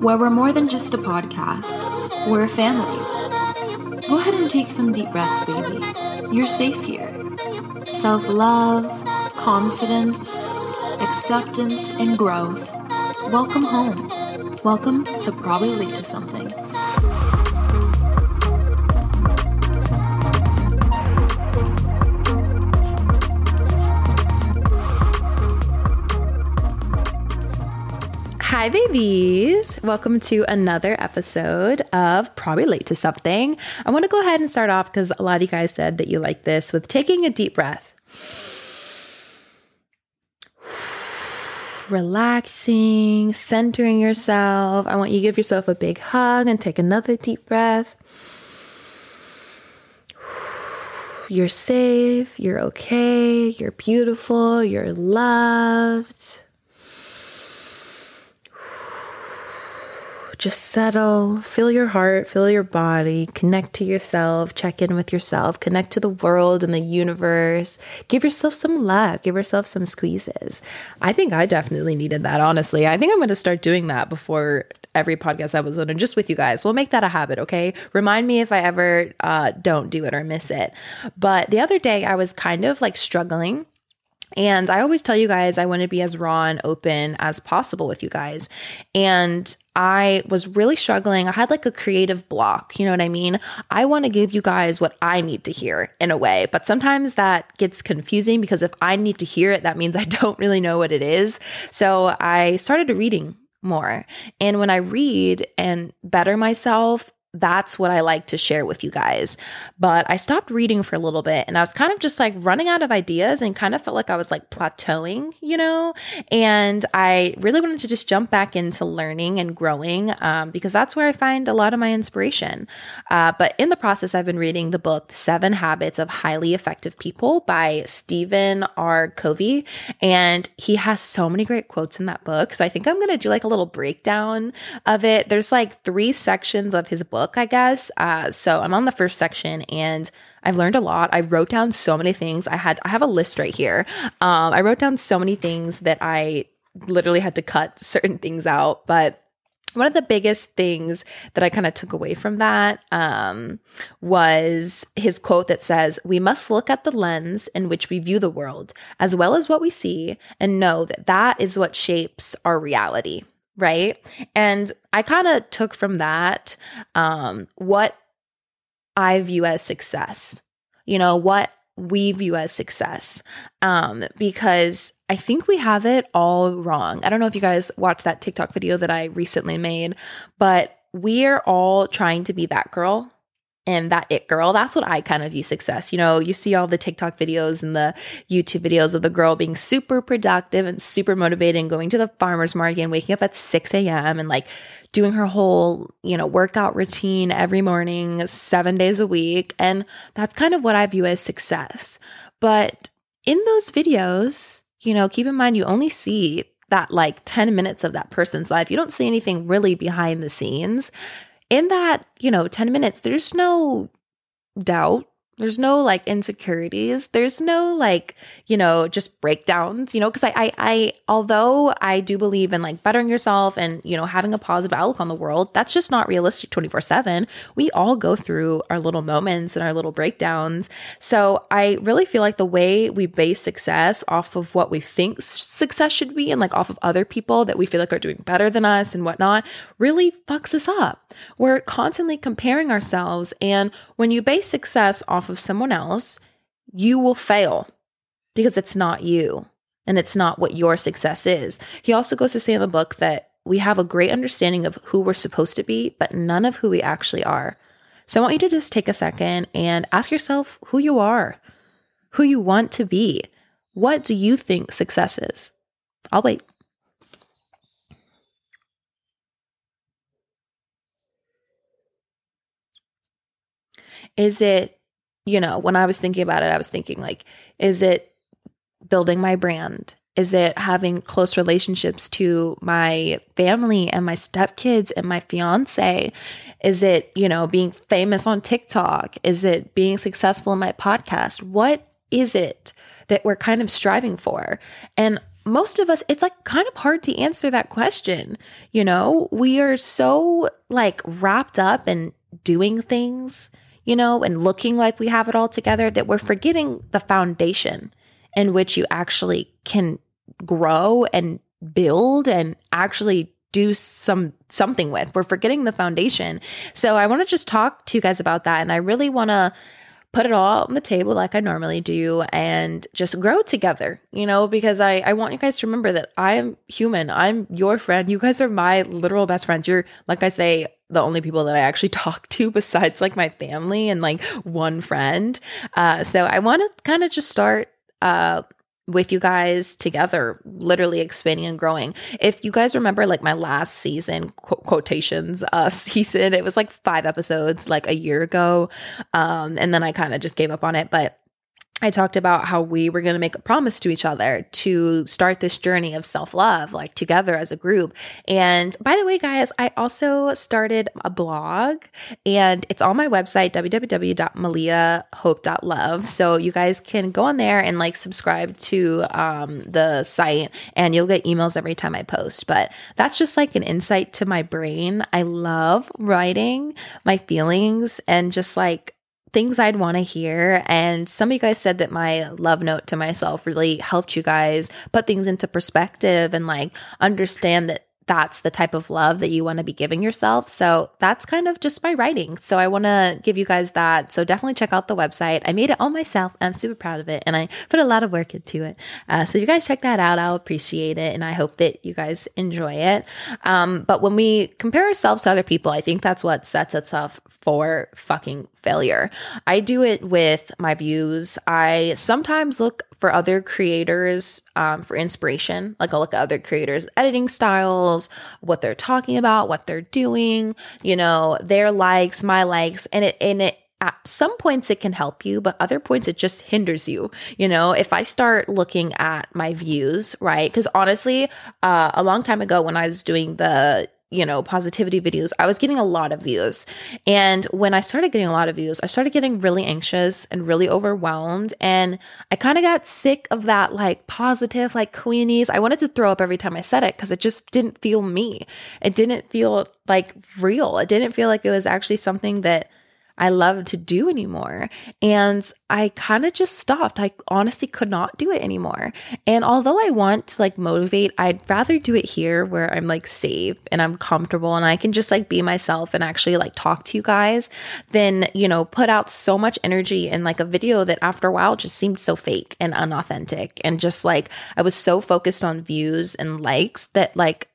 where we're more than just a podcast, we're a family. Go ahead and take some deep breaths, baby. You're safe here. Self love, confidence, acceptance, and growth. Welcome home. Welcome to Probably Late to Something. Hi, babies. Welcome to another episode of Probably Late to Something. I want to go ahead and start off because a lot of you guys said that you like this with taking a deep breath. Relaxing, centering yourself. I want you to give yourself a big hug and take another deep breath. You're safe, you're okay, you're beautiful, you're loved. Just settle, feel your heart, feel your body, connect to yourself, check in with yourself, connect to the world and the universe. Give yourself some love, give yourself some squeezes. I think I definitely needed that, honestly. I think I'm going to start doing that before every podcast episode and just with you guys. We'll make that a habit, okay? Remind me if I ever uh, don't do it or miss it. But the other day, I was kind of like struggling and I always tell you guys I want to be as raw and open as possible with you guys. And I was really struggling. I had like a creative block. You know what I mean? I want to give you guys what I need to hear in a way, but sometimes that gets confusing because if I need to hear it, that means I don't really know what it is. So I started reading more. And when I read and better myself, that's what I like to share with you guys. But I stopped reading for a little bit and I was kind of just like running out of ideas and kind of felt like I was like plateauing, you know? And I really wanted to just jump back into learning and growing um, because that's where I find a lot of my inspiration. Uh, but in the process, I've been reading the book, Seven Habits of Highly Effective People by Stephen R. Covey. And he has so many great quotes in that book. So I think I'm going to do like a little breakdown of it. There's like three sections of his book book, I guess. Uh, so I'm on the first section and I've learned a lot. I wrote down so many things. I had I have a list right here. Um, I wrote down so many things that I literally had to cut certain things out, but one of the biggest things that I kind of took away from that um, was his quote that says, We must look at the lens in which we view the world, as well as what we see, and know that that is what shapes our reality right? And I kind of took from that um, what I view as success, you know, what we view as success. Um, because I think we have it all wrong. I don't know if you guys watched that TikTok video that I recently made, but we are all trying to be that girl and that it girl. That's what I kind of view success. You know, you see all the TikTok videos and the YouTube videos of the girl being super productive and super motivated and going to the farmer's market and waking up at 6 a.m. and like doing her whole, you know, workout routine every morning, seven days a week. And that's kind of what I view as success. But in those videos, you know, keep in mind you only see that like 10 minutes of that person's life. You don't see anything really behind the scenes in that, you know, 10 minutes, there's no doubt there's no like insecurities. There's no like, you know, just breakdowns, you know, because I, I, I, although I do believe in like bettering yourself and, you know, having a positive outlook on the world, that's just not realistic 24 7. We all go through our little moments and our little breakdowns. So I really feel like the way we base success off of what we think success should be and like off of other people that we feel like are doing better than us and whatnot really fucks us up. We're constantly comparing ourselves. And when you base success off of someone else, you will fail because it's not you and it's not what your success is. He also goes to say in the book that we have a great understanding of who we're supposed to be, but none of who we actually are. So I want you to just take a second and ask yourself who you are, who you want to be. What do you think success is? I'll wait. Is it you know, when I was thinking about it, I was thinking like, is it building my brand? Is it having close relationships to my family and my stepkids and my fiance? Is it, you know, being famous on TikTok? Is it being successful in my podcast? What is it that we're kind of striving for? And most of us, it's like kind of hard to answer that question. You know, we are so like wrapped up in doing things, you know, and looking like we have it all together that we're forgetting the foundation in which you actually can grow and build and actually do some something with. We're forgetting the foundation. So I want to just talk to you guys about that and I really want to put it all on the table like I normally do and just grow together, you know, because I, I want you guys to remember that I'm human. I'm your friend. You guys are my literal best friends. You're, like I say, the only people that I actually talk to besides like my family and like one friend. Uh, so I want to kind of just start uh, with you guys together, literally expanding and growing. If you guys remember, like my last season, qu- quotations, uh, season, it was like five episodes, like a year ago. Um, and then I kind of just gave up on it. But I talked about how we were going to make a promise to each other to start this journey of self love, like together as a group. And by the way, guys, I also started a blog and it's on my website, www.maliahope.love. So you guys can go on there and like subscribe to um, the site and you'll get emails every time I post. But that's just like an insight to my brain. I love writing my feelings and just like things I'd want to hear. And some of you guys said that my love note to myself really helped you guys put things into perspective and like understand that that's the type of love that you want to be giving yourself. So that's kind of just my writing. So I want to give you guys that. So definitely check out the website. I made it all myself. I'm super proud of it and I put a lot of work into it. Uh, so you guys check that out. I'll appreciate it. And I hope that you guys enjoy it. Um, but when we compare ourselves to other people, I think that's what sets us up for fucking failure. I do it with my views. I sometimes look for other creators um, for inspiration. Like I'll look at other creators' editing styles, what they're talking about, what they're doing, you know, their likes, my likes, and it and it at some points it can help you, but other points it just hinders you. You know, if I start looking at my views, right? Because honestly, uh, a long time ago when I was doing the you know, positivity videos, I was getting a lot of views. And when I started getting a lot of views, I started getting really anxious and really overwhelmed. And I kind of got sick of that like positive, like queenies. I wanted to throw up every time I said it because it just didn't feel me. It didn't feel like real. It didn't feel like it was actually something that I love to do anymore. And I kind of just stopped. I honestly could not do it anymore. And although I want to like motivate, I'd rather do it here where I'm like safe and I'm comfortable and I can just like be myself and actually like talk to you guys than, you know, put out so much energy in like a video that after a while just seemed so fake and unauthentic. And just like I was so focused on views and likes that like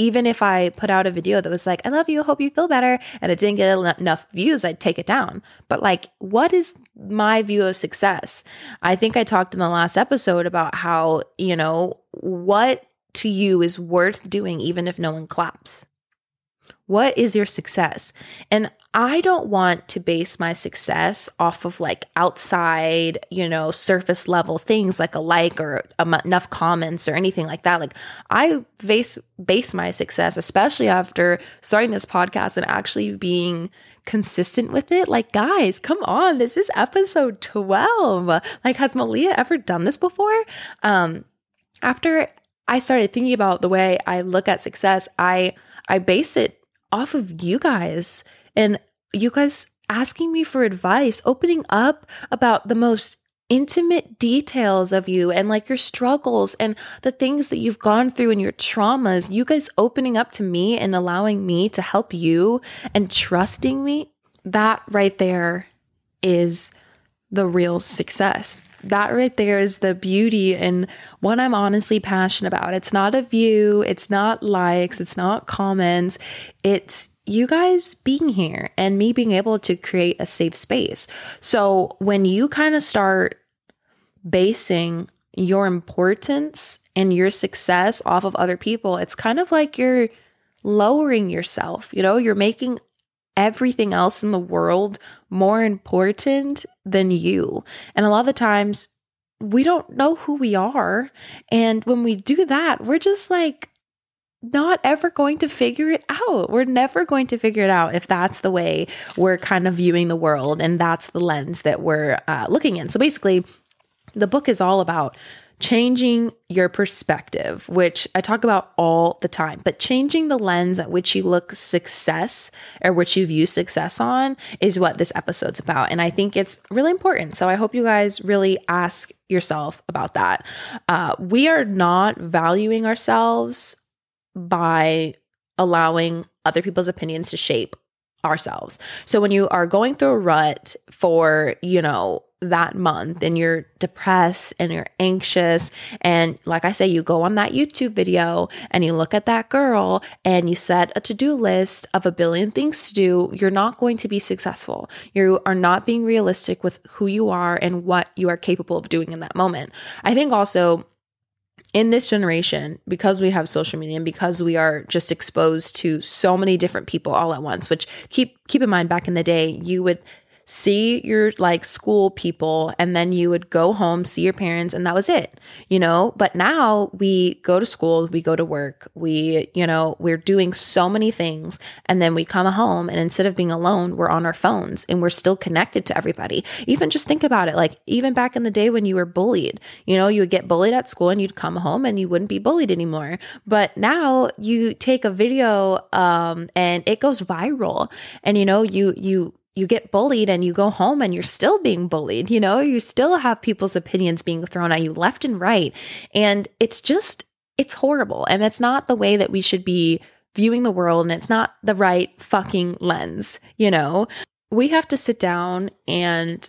even if I put out a video that was like, I love you, hope you feel better, and it didn't get enough views, I'd take it down. But like, what is my view of success? I think I talked in the last episode about how, you know, what to you is worth doing, even if no one claps. What is your success? And I don't want to base my success off of like outside, you know, surface level things like a like or enough comments or anything like that. Like I base base my success, especially after starting this podcast and actually being consistent with it. Like, guys, come on, this is episode 12. Like, has Malia ever done this before? Um, after I started thinking about the way I look at success, I I base it off of you guys and you guys asking me for advice, opening up about the most intimate details of you and like your struggles and the things that you've gone through and your traumas. You guys opening up to me and allowing me to help you and trusting me. That right there is the real success. That right there is the beauty and what I'm honestly passionate about. It's not a view, it's not likes, it's not comments. It's you guys being here and me being able to create a safe space. So when you kind of start basing your importance and your success off of other people, it's kind of like you're lowering yourself. You know, you're making everything else in the world more important than you. And a lot of the times, we don't know who we are. And when we do that, we're just like not ever going to figure it out. We're never going to figure it out if that's the way we're kind of viewing the world and that's the lens that we're uh, looking in. So basically, the book is all about changing your perspective, which I talk about all the time, but changing the lens at which you look success or which you view success on is what this episode's about. And I think it's really important. So I hope you guys really ask yourself about that. Uh, we are not valuing ourselves by allowing other people's opinions to shape ourselves. So when you are going through a rut for, you know, that month and you're depressed and you're anxious and like I say you go on that YouTube video and you look at that girl and you set a to-do list of a billion things to do you're not going to be successful you are not being realistic with who you are and what you are capable of doing in that moment I think also in this generation, because we have social media and because we are just exposed to so many different people all at once, which keep keep in mind back in the day, you would see your like school people and then you would go home see your parents and that was it you know? But now we go to school we go to work we you know we're doing so many things and then we come home and instead of being alone we're on our phones and we're still connected to everybody. Even just think about it like even back in the day when you were bullied you know you would get bullied at school and you'd come home and you wouldn't be bullied anymore. But now you take a video um and it goes viral and you know you you you get bullied and you go home and you're still being bullied. You know, you still have people's opinions being thrown at you left and right. And it's just, it's horrible. And it's not the way that we should be viewing the world. And it's not the right fucking lens, you know? We have to sit down and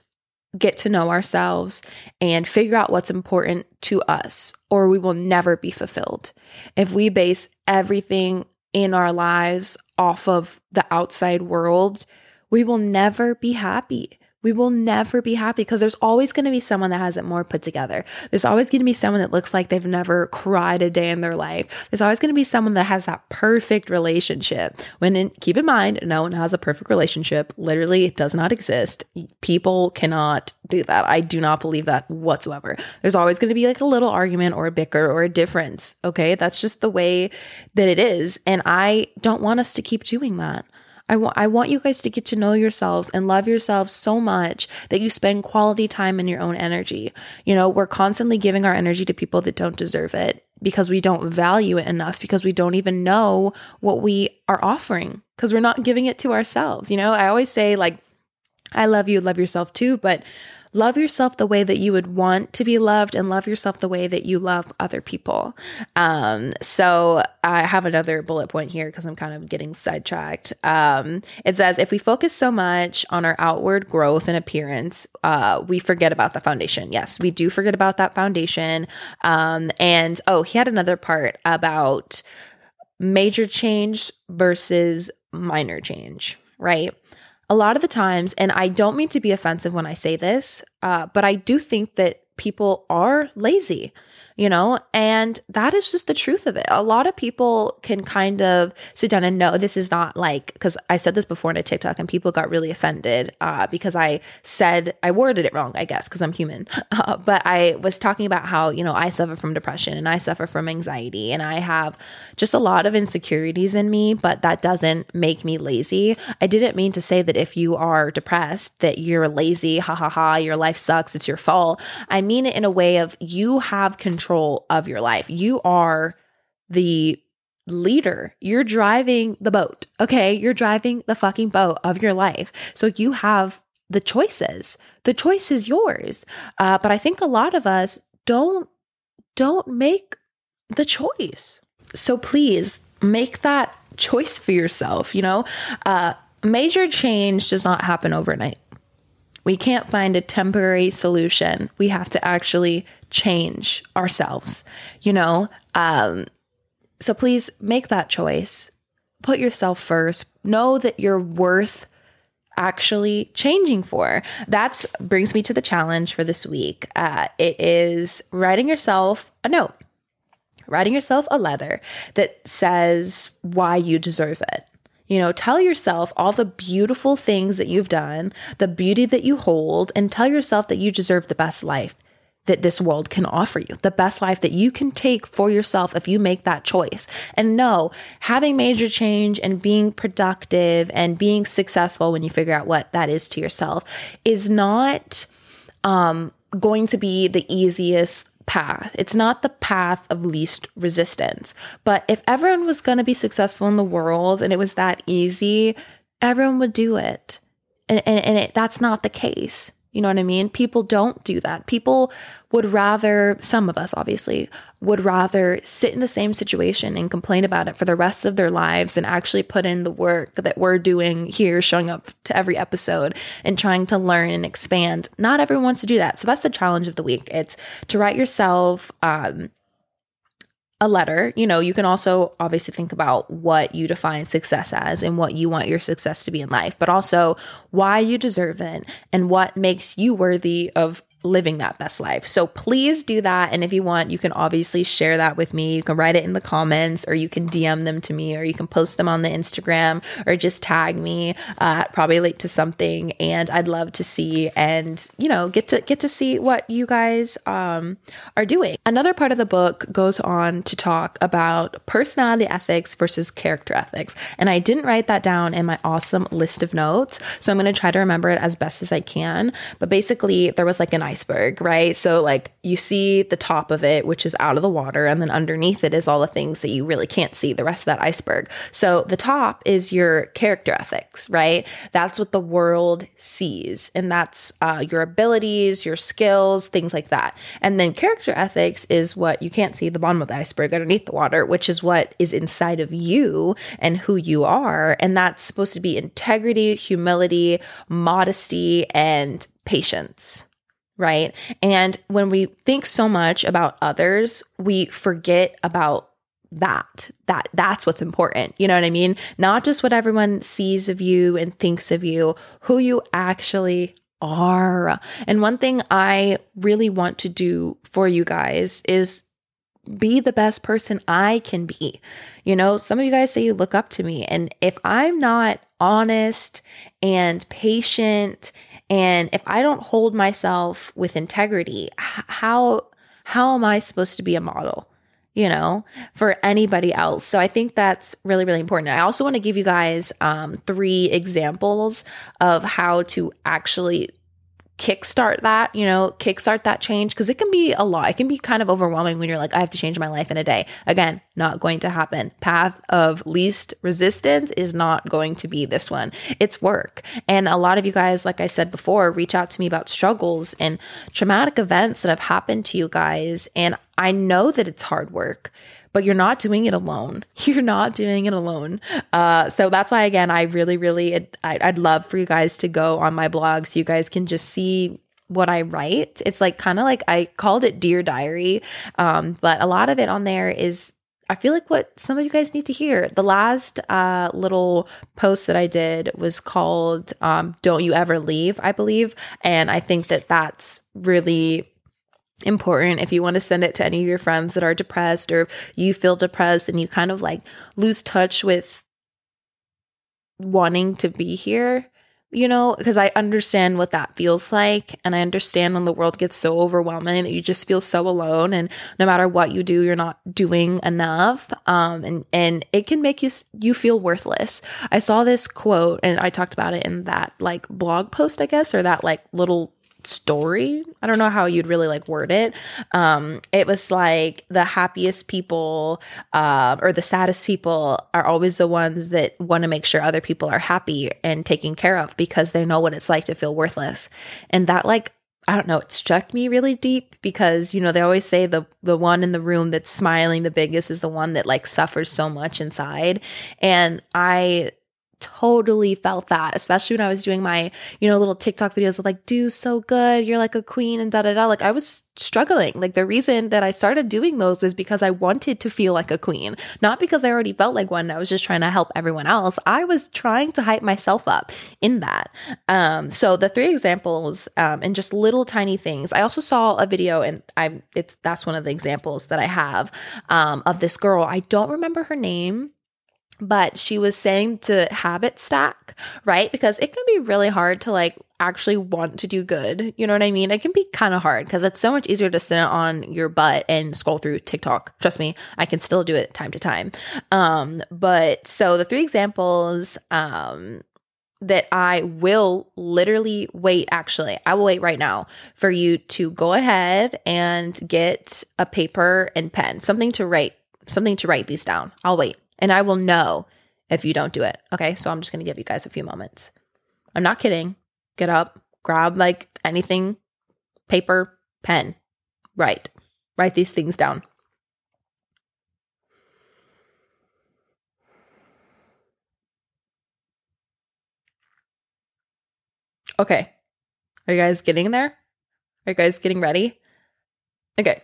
get to know ourselves and figure out what's important to us, or we will never be fulfilled. If we base everything in our lives off of the outside world, we will never be happy. We will never be happy because there's always going to be someone that has it more put together. There's always going to be someone that looks like they've never cried a day in their life. There's always going to be someone that has that perfect relationship. When in, keep in mind, no one has a perfect relationship. Literally, it does not exist. People cannot do that. I do not believe that whatsoever. There's always going to be like a little argument or a bicker or a difference. Okay. That's just the way that it is. And I don't want us to keep doing that. I want I want you guys to get to know yourselves and love yourselves so much that you spend quality time in your own energy. You know, we're constantly giving our energy to people that don't deserve it because we don't value it enough because we don't even know what we are offering because we're not giving it to ourselves. You know, I always say like I love you, love yourself too, but love yourself the way that you would want to be loved and love yourself the way that you love other people. Um, so I have another bullet point here because I'm kind of getting sidetracked. Um, it says if we focus so much on our outward growth and appearance, uh, we forget about the foundation. Yes, we do forget about that foundation. Um, and oh, he had another part about major change versus minor change, right? A lot of the times, and I don't mean to be offensive when I say this, uh, but I do think that people are lazy you know? And that is just the truth of it. A lot of people can kind of sit down and know this is not like, because I said this before in a TikTok and people got really offended uh, because I said, I worded it wrong, I guess, because I'm human. Uh, but I was talking about how, you know, I suffer from depression and I suffer from anxiety and I have just a lot of insecurities in me, but that doesn't make me lazy. I didn't mean to say that if you are depressed, that you're lazy, ha ha ha, your life sucks, it's your fault. I mean it in a way of you have control control of your life. You are the leader. You're driving the boat. Okay. You're driving the fucking boat of your life. So you have the choices. The choice is yours. Uh, but I think a lot of us don't don't make the choice. So please make that choice for yourself. You know, uh, major change does not happen overnight. We can't find a temporary solution. We have to actually change ourselves, you know? Um, so please make that choice. Put yourself first. Know that you're worth actually changing for. That brings me to the challenge for this week. Uh, it is writing yourself a note, writing yourself a letter that says why you deserve it. You know, tell yourself all the beautiful things that you've done, the beauty that you hold, and tell yourself that you deserve the best life that this world can offer you, the best life that you can take for yourself if you make that choice. And no, having major change and being productive and being successful when you figure out what that is to yourself is not um, going to be the easiest path. It's not the path of least resistance. But if everyone was going to be successful in the world and it was that easy, everyone would do it. And, and, and it, that's not the case. You know what I mean? People don't do that. People would rather, some of us obviously, would rather sit in the same situation and complain about it for the rest of their lives and actually put in the work that we're doing here, showing up to every episode and trying to learn and expand. Not everyone wants to do that. So that's the challenge of the week. It's to write yourself, um, a letter, you know, you can also obviously think about what you define success as and what you want your success to be in life, but also why you deserve it and what makes you worthy of living that best life. So please do that. And if you want, you can obviously share that with me. You can write it in the comments or you can DM them to me or you can post them on the Instagram or just tag me, uh, probably late to something. And I'd love to see and, you know, get to get to see what you guys um, are doing. Another part of the book goes on to talk about personality ethics versus character ethics. And I didn't write that down in my awesome list of notes. So I'm going to try to remember it as best as I can. But basically, there was like an iceberg, right? So, like, you see the top of it, which is out of the water, and then underneath it is all the things that you really can't see, the rest of that iceberg. So, the top is your character ethics, right? That's what the world sees, and that's uh, your abilities, your skills, things like that. And then, character ethics is what you can't see the bottom of the iceberg underneath the water, which is what is inside of you and who you are. And that's supposed to be integrity, humility, modesty, and patience right? And when we think so much about others, we forget about that that that's what's important you know what i mean? Not just what everyone sees of you and thinks of you who you actually are. And one thing i really want to do for you guys is be the best person i can be. You know some of you guys say you look up to me and if i'm not honest and patient and if I don't hold myself with integrity, how how am I supposed to be a model? you know, for anybody else. So I think that's really, really important. I also want to give you guys um, three examples of how to actually kickstart that, you know, kickstart that change because it can be a lot. It can be kind of overwhelming when you're like, I have to change my life in a day. Again, not going to happen. Path of least resistance is not going to be this one. It's work. And a lot of you guys, like I said before, reach out to me about struggles and traumatic events that have happened to you guys. And I know that it's hard work but you're not doing it alone. You're not doing it alone. Uh, so that's why, again, I really, really, I'd, I'd love for you guys to go on my blog so you guys can just see what I write. It's like kind of like I called it Dear Diary, um, but a lot of it on there is I feel like what some of you guys need to hear. The last uh, little post that I did was called um, Don't You Ever Leave, I believe. And I think that that's really important. If you want to send it to any of your friends that are depressed or you feel depressed and you kind of like lose touch with wanting to be here you know because i understand what that feels like and i understand when the world gets so overwhelming that you just feel so alone and no matter what you do you're not doing enough um and and it can make you you feel worthless. I saw this quote and i talked about it in that like blog post i guess or that like little story. I don't know how you'd really like word it. Um, it was like the happiest people uh, or the saddest people are always the ones that want to make sure other people are happy and taken care of because they know what it's like to feel worthless. And that like I don't know, it struck me really deep because you know they always say the the one in the room that's smiling the biggest is the one that like suffers so much inside. And I totally felt that, especially when I was doing my, you know, little TikTok videos of like, do so good, you're like a queen and da da da. Like I was struggling. Like the reason that I started doing those is because I wanted to feel like a queen, not because I already felt like one. I was just trying to help everyone else. I was trying to hype myself up in that. Um, so the three examples um, and just little tiny things. I also saw a video and I it's that's one of the examples that I have um, of this girl. I don't remember her name but she was saying to habit stack, right? Because it can be really hard to like actually want to do good. You know what I mean? It can be kind of hard because it's so much easier to sit on your butt and scroll through TikTok. Trust me, I can still do it time to time. Um, but so the three examples, um, that I will literally wait, actually, I will wait right now for you to go ahead and get a paper and pen, something to write, something to write these down. I'll wait and I will know if you don't do it. Okay. So I'm just to give you guys a few moments. I'm not kidding. Get up, grab like anything, paper, pen, write, write these things down. Okay. Are you guys getting there? Are you guys getting ready? Okay.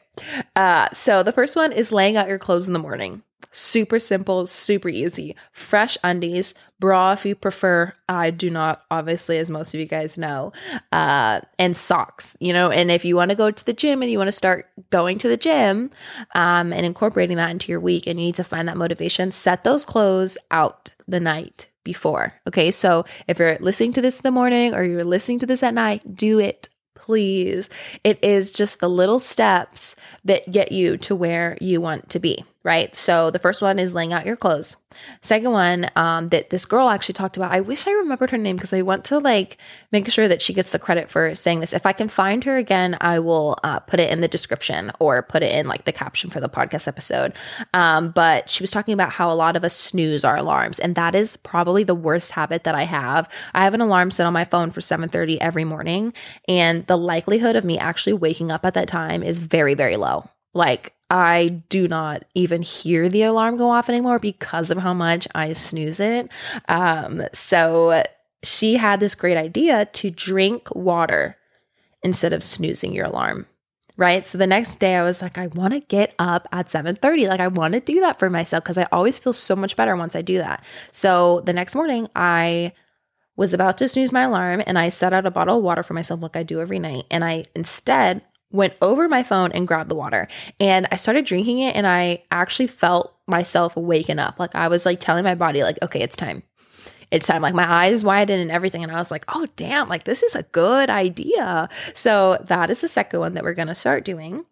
Uh, so the first one is laying out your clothes in the morning. Super simple, super easy. Fresh undies, bra if you prefer. I do not, obviously, as most of you guys know. Uh, and socks, you know. And if you want to go to the gym and you want to start going to the gym um, and incorporating that into your week and you need to find that motivation, set those clothes out the night before. Okay. So if you're listening to this in the morning or you're listening to this at night, do it please. It is just the little steps that get you to where you want to be right? So the first one is laying out your clothes. Second one um, that this girl actually talked about. I wish I remembered her name because I want to like make sure that she gets the credit for saying this. If I can find her again, I will uh, put it in the description or put it in like the caption for the podcast episode. Um, but she was talking about how a lot of us snooze our alarms, and that is probably the worst habit that I have. I have an alarm set on my phone for 7:30 every morning, and the likelihood of me actually waking up at that time is very very low. Like I do not even hear the alarm go off anymore because of how much I snooze it. Um, so she had this great idea to drink water instead of snoozing your alarm. Right. So the next day I was like, I want to get up at 7:30. Like I want to do that for myself because I always feel so much better once I do that. So the next morning I was about to snooze my alarm and I set out a bottle of water for myself like I do every night. And I instead went over my phone and grabbed the water and I started drinking it and I actually felt myself waking up. Like I was like telling my body like, okay, it's time. It's time. Like my eyes widened and everything. And I was like, oh, damn, like this is a good idea. So that is the second one that we're going to start doing.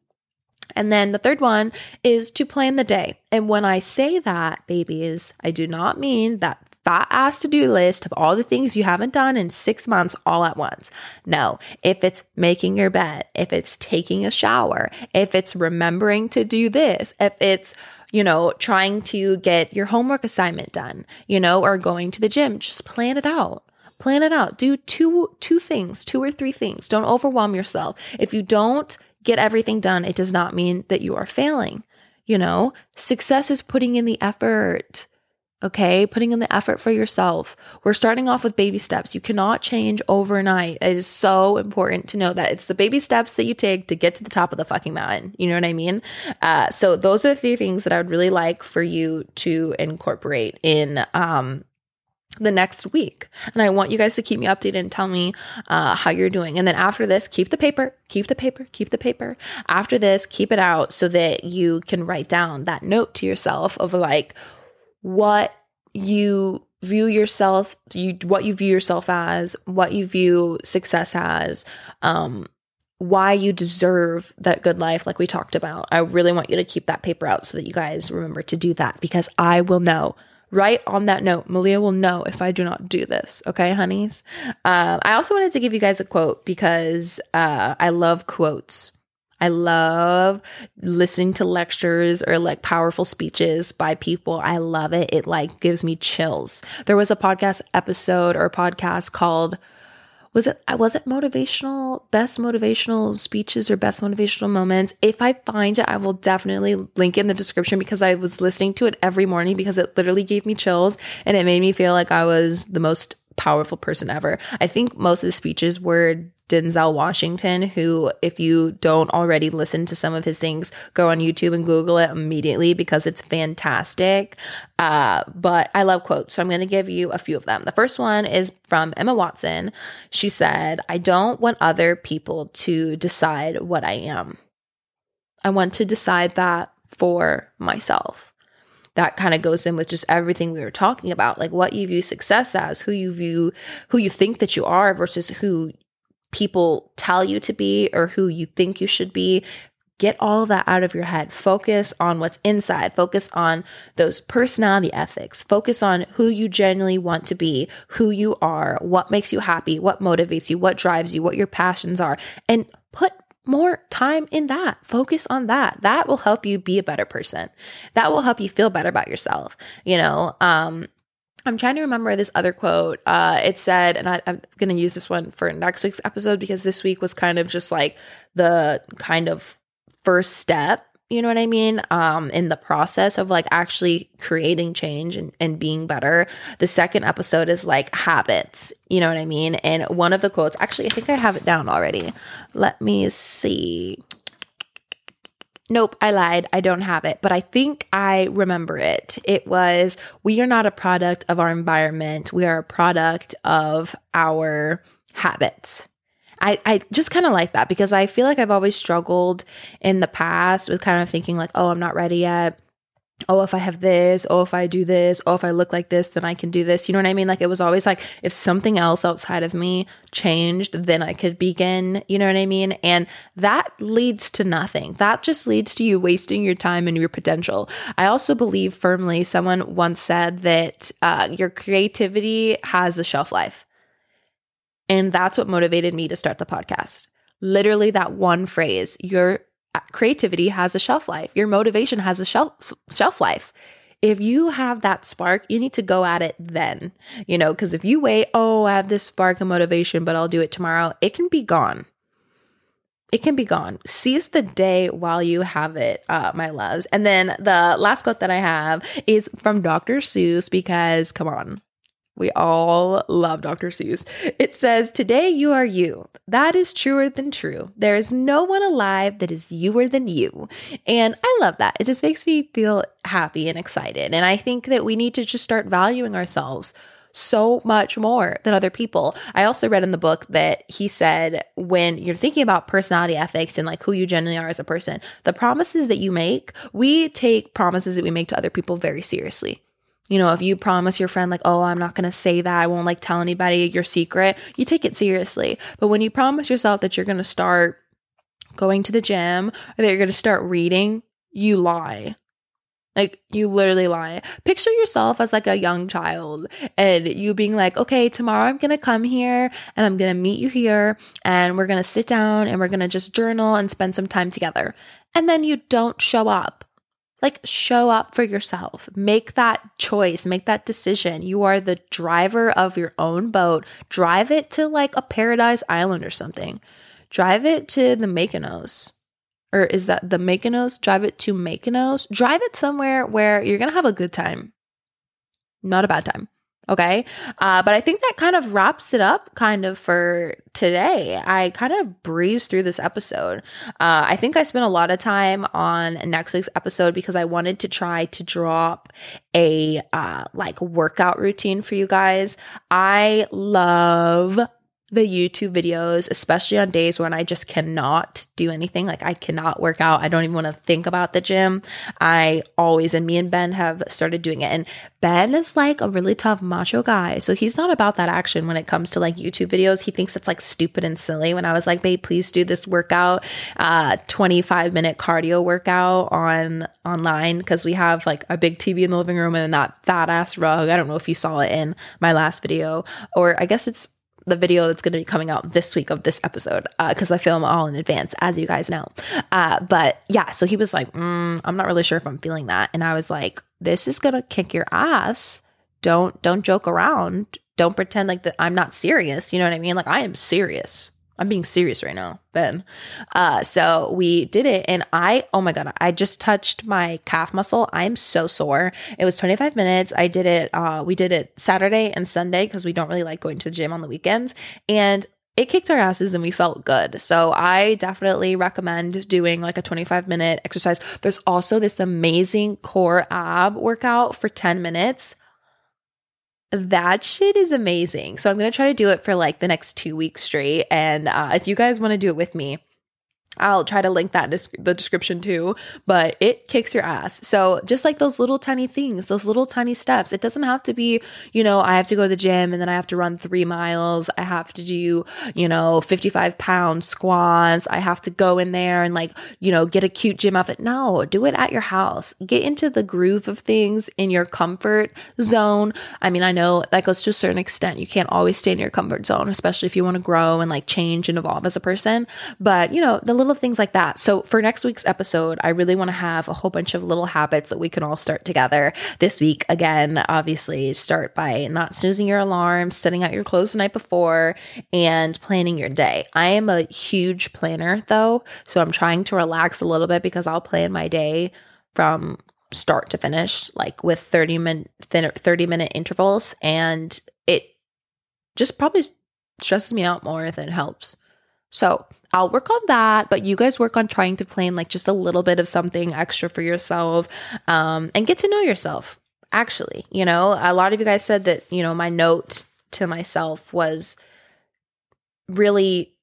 And then the third one is to plan the day. And when I say that, babies, I do not mean that fat ass to do list of all the things you haven't done in six months all at once. No, if it's making your bed, if it's taking a shower, if it's remembering to do this, if it's you know, trying to get your homework assignment done, you know, or going to the gym, just plan it out. Plan it out. Do two two things two or three things. Don't overwhelm yourself. If you don't get everything done it does not mean that you are failing. You know success is putting in the effort Okay, putting in the effort for yourself. We're starting off with baby steps. You cannot change overnight. It is so important to know that it's the baby steps that you take to get to the top of the fucking mountain. You know what I mean? Uh, so those are the three things that I would really like for you to incorporate in um, the next week. And I want you guys to keep me updated and tell me uh, how you're doing. And then after this, keep the paper, keep the paper, keep the paper. After this, keep it out so that you can write down that note to yourself of like, what you view yourself you what you view yourself as what you view success as um why you deserve that good life like we talked about. I really want you to keep that paper out so that you guys remember to do that because i will know. Right on that note malia will know if i do not do this okay honeys? Uh, i also wanted to give you guys a quote because uh, i love quotes I love listening to lectures or like powerful speeches by people. I love it. It like gives me chills. There was a podcast episode or podcast called was it I was it motivational best motivational speeches or best motivational moments if i find it i will definitely link in the description because i was listening to it every morning because it literally gave me chills and it made me feel like i was the most powerful person ever i think most of the speeches were Denzel Washington, who, if you don't already listen to some of his things, go on YouTube and Google it immediately because it's fantastic. Uh, but I love quotes. So I'm going to give you a few of them. The first one is from Emma Watson. She said, I don't want other people to decide what I am. I want to decide that for myself that kind of goes in with just everything we were talking about like what you view success as who you view who you think that you are versus who people tell you to be or who you think you should be Get all of that out of your head. Focus on what's inside. Focus on those personality ethics. Focus on who you genuinely want to be, who you are, what makes you happy, what motivates you, what drives you, what your passions are, and put more time in that. Focus on that. That will help you be a better person. That will help you feel better about yourself. You know, um, I'm trying to remember this other quote. Uh, it said, and I, I'm going to use this one for next week's episode because this week was kind of just like the kind of first step you know what I mean? Um, in the process of like actually creating change and, and being better. The second episode is like habits, you know what I mean? And one of the quotes, actually, I think I have it down already. Let me see. Nope, I lied. I don't have it, but I think I remember it. It was We are not a product of our environment, we are a product of our habits. I, I just kind of like that because I feel like I've always struggled in the past with kind of thinking, like, oh, I'm not ready yet oh, if I have this, oh, if I do this, oh, if I look like this, then I can do this. You know what I mean? Like it was always like if something else outside of me changed, then I could begin. You know what I mean? And that leads to nothing. That just leads to you wasting your time and your potential. I also believe firmly, someone once said that uh, your creativity has a shelf life. And that's what motivated me to start the podcast. Literally, that one phrase, your creativity has a shelf life. Your motivation has a shelf shelf life. If you have that spark, you need to go at it then. You know, because if you wait, oh, I have this spark of motivation, but I'll do it tomorrow, it can be gone. It can be gone. Seize the day while you have it, uh, my loves. And then the last quote that I have is from Dr. Seuss because, come on, we all love Dr. Seuss. It says, Today you are you. That is truer than true. There is no one alive that is youer than you. And I love that. It just makes me feel happy and excited. And I think that we need to just start valuing ourselves so much more than other people. I also read in the book that he said when you're thinking about personality ethics and like who you genuinely are as a person, the promises that you make, we take promises that we make to other people very seriously. You know, if you promise your friend, like, oh, I'm not going to say that, I won't like tell anybody your secret, you take it seriously. But when you promise yourself that you're going to start going to the gym or that you're going to start reading, you lie. Like you literally lie. Picture yourself as like a young child and you being like, okay, tomorrow I'm to come here and I'm to meet you here and we're to sit down and we're to just journal and spend some time together. And then you don't show up. Like, show up for yourself. Make that choice, make that decision. You are the driver of your own boat. Drive it to like a paradise island or something. Drive it to the Mykonos. Or is that the Mykonos? Drive it to Mykonos. Drive it somewhere where you're going to have a good time, not a bad time. Okay. Uh, but I think that kind of wraps it up kind of for today. I kind of breezed through this episode. Uh, I think I spent a lot of time on next week's episode because I wanted to try to drop a uh, like workout routine for you guys. I love the YouTube videos, especially on days when I just cannot do anything. Like I cannot work out. I don't even want to think about the gym. I always, and me and Ben have started doing it. And Ben is like a really tough macho guy. So he's not about that action when it comes to like YouTube videos. He thinks it's like stupid and silly. When I was like, babe, please do this workout, uh, 25 minute cardio workout on online because we have like a big TV in the living room and then that fat ass rug. I don't know if you saw it in my last video, or I guess it's the video that's going to be coming out this week of this episode because uh, I film all in advance, as you guys know. Uh, but yeah, so he was like, mm, "I'm not really sure if I'm feeling that," and I was like, "This is gonna kick your ass. Don't don't joke around. Don't pretend like that I'm not serious. You know what I mean? Like I am serious." I'm being serious right now, Ben. Uh, so we did it, and I, oh my god, I just touched my calf muscle. I'm so sore. It was 25 minutes. I did it. Uh, we did it Saturday and Sunday because we don't really like going to the gym on the weekends, and it kicked our asses and we felt good. So I definitely recommend doing like a 25 minute exercise. There's also this amazing core ab workout for 10 minutes that shit is amazing. So I'm going to try to do it for like the next two weeks straight. And uh, if you guys want to do it with me, I'll try to link that in the description too, but it kicks your ass. So, just like those little tiny things, those little tiny steps, it doesn't have to be, you know, I have to go to the gym and then I have to run three miles. I have to do, you know, 55 pound squats. I have to go in there and like, you know, get a cute gym outfit. No, do it at your house. Get into the groove of things in your comfort zone. I mean, I know that goes to a certain extent. You can't always stay in your comfort zone, especially if you want to grow and like change and evolve as a person. But, you know, the little little things like that. So for next week's episode, I really want to have a whole bunch of little habits that we can all start together this week. Again, obviously, start by not snoozing your alarm, setting out your clothes the night before, and planning your day. I am a huge planner though, so I'm trying to relax a little bit because I'll plan my day from start to finish, like with 30 minute 30 minute intervals, and it just probably stresses me out more than it helps. So I'll work on that, but you guys work on trying to plan like just a little bit of something extra for yourself um, and get to know yourself. Actually, you know, a lot of you guys said that, you know, my note to myself was really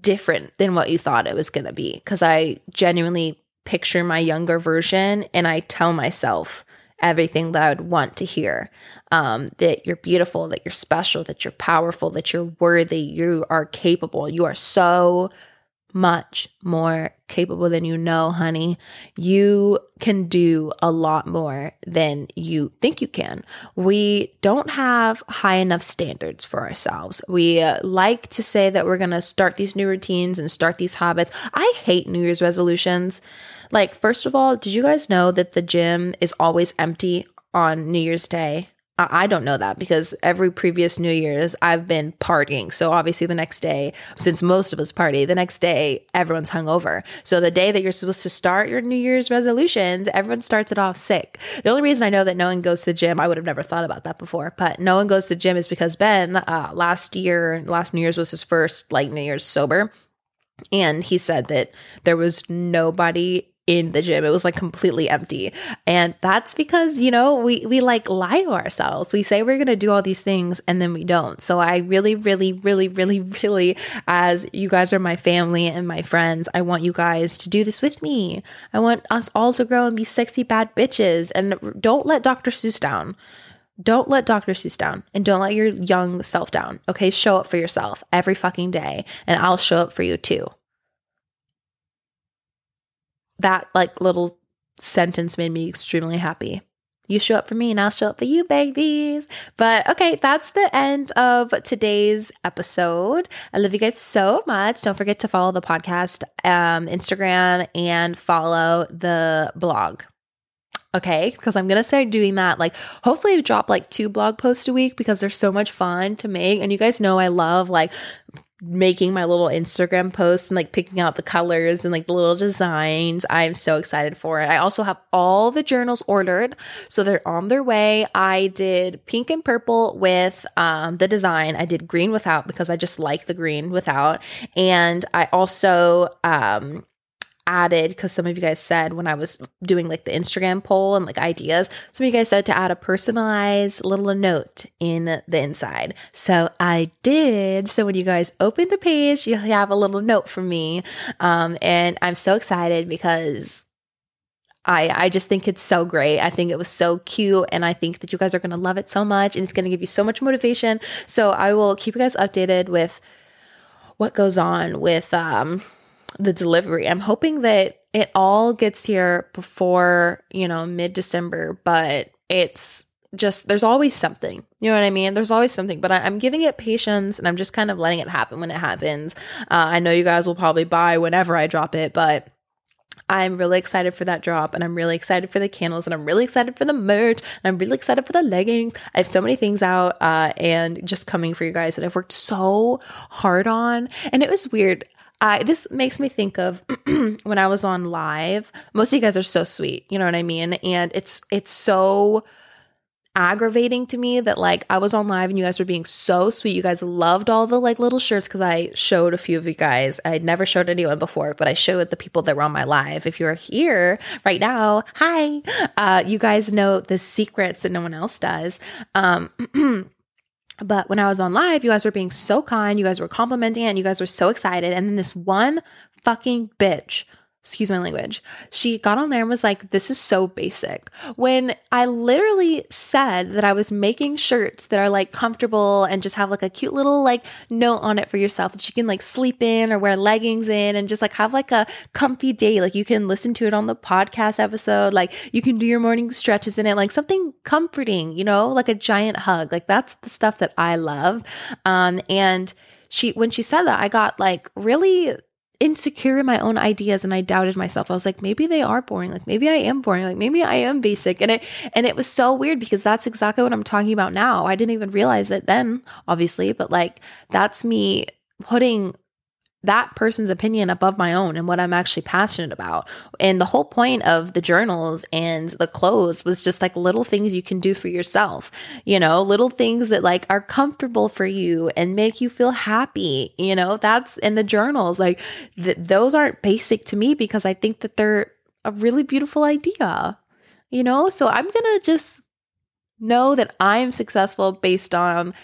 different than what you thought it was going to be because I genuinely picture my younger version and I tell myself, everything that I would want to hear. Um, that you're beautiful, that you're special, that you're powerful, that you're worthy, you are capable. You are so much more capable than you know, honey. You can do a lot more than you think you can. We don't have high enough standards for ourselves. We uh, like to say that we're going to start these new routines and start these habits. I hate New Year's resolutions. Like, first of all, did you guys know that the gym is always empty on New Year's Day? I don't know that because every previous New Year's I've been partying. So obviously the next day, since most of us party, the next day everyone's hungover. So the day that you're supposed to start your New Year's resolutions, everyone starts it off sick. The only reason I know that no one goes to the gym, I would have never thought about that before, but no one goes to the gym is because Ben uh, last year, last New Year's was his first like New Year's sober. And he said that there was nobody in the gym. It was like completely empty. And that's because, you know, we we like lie to ourselves. We say we're going to do all these things and then we don't. So I really really really really really as you guys are my family and my friends, I want you guys to do this with me. I want us all to grow and be sexy bad bitches and don't let Dr. Seuss down. Don't let Dr. Seuss down and don't let your young self down. Okay, show up for yourself every fucking day and I'll show up for you too that like little sentence made me extremely happy. You show up for me and I'll show up for you, babies. But okay, that's the end of today's episode. I love you guys so much. Don't forget to follow the podcast, um, Instagram, and follow the blog. Okay, because I'm gonna start doing that. Like, hopefully, I drop like two blog posts a week because they're so much fun to make. And you guys know I love like making my little Instagram posts and like picking out the colors and like the little designs. I'm so excited for it. I also have all the journals ordered, so they're on their way. I did pink and purple with um, the design. I did green without because I just like the green without, and I also um, added because some of you guys said when I was doing like the Instagram poll and like ideas, some of you guys said to add a personalized little note in the inside. So I did. So when you guys open the page, you'll have a little note from me. Um, and I'm so excited because I, I just think it's so great. I think it was so cute and I think that you guys are going to love it so much and it's going to give you so much motivation. So I will keep you guys updated with what goes on with um the delivery. I'm hoping that it all gets here before, you know, mid December, but it's just, there's always something. You know what I mean? There's always something, but I, am giving it patience and I'm just kind of letting it happen when it happens. Uh, I know you guys will probably buy whenever I drop it, but. I'm really excited for that drop and I'm really excited for the candles and I'm really excited for the merch and I'm really excited for the leggings. I have so many things out uh, and just coming for you guys that I've worked so hard on. And it was weird. I this makes me think of when I was on live. Most of you guys are so sweet, you know what I mean? And it's it's so aggravating to me that like I was on live and you guys were being so sweet. You guys loved all the like little shirts because I showed a few of you guys. I'd never showed anyone before, but I showed the people that were on my live. If you're here right now, hi. Uh, you guys know the secrets that no one else does. Um But when I was on live, you guys were being so kind, you guys were complimenting it, and you guys were so excited. And then this one fucking bitch excuse my language, she got on there and was like, This is so basic. When I literally said that I was making shirts that are like comfortable and just have like a cute little like note on it for yourself that you can like sleep in or wear leggings in and just like have like a comfy day. Like you can listen to it on the podcast episode. Like you can do your morning stretches in it, like something comforting, you know, like a giant hug. Like that's the stuff that I love. Um, and she, when she said that, I got like really insecure in my own ideas and I doubted myself. I was like, maybe they are boring. Like maybe I am boring. Like maybe I am basic. And it and it was so weird because that's exactly what I'm talking about now. I didn't even realize it then, obviously, but like that's me putting that person's opinion above my own and what I'm actually passionate about. And the whole point of the journals and the clothes was just like little things you can do for yourself, you know, little things that like are comfortable for you and make you feel happy, you know, that's in the journals. Like th- those aren't basic to me because I think that they're a really beautiful idea, you know? So I'm going to just know that I'm successful based on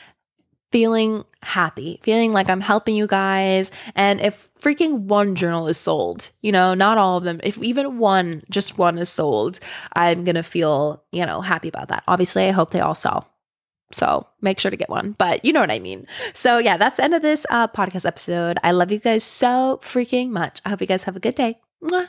feeling happy, feeling like I'm helping you guys. And if freaking one journal is sold, you know, not all of them, if even one, just one is sold, I'm going to feel, you know, happy about that. Obviously, I hope they all sell. So make sure to get one, but you know what I mean. So yeah, that's the end of this uh, podcast episode. I love you guys so freaking much. I hope you guys have a good day. Mwah.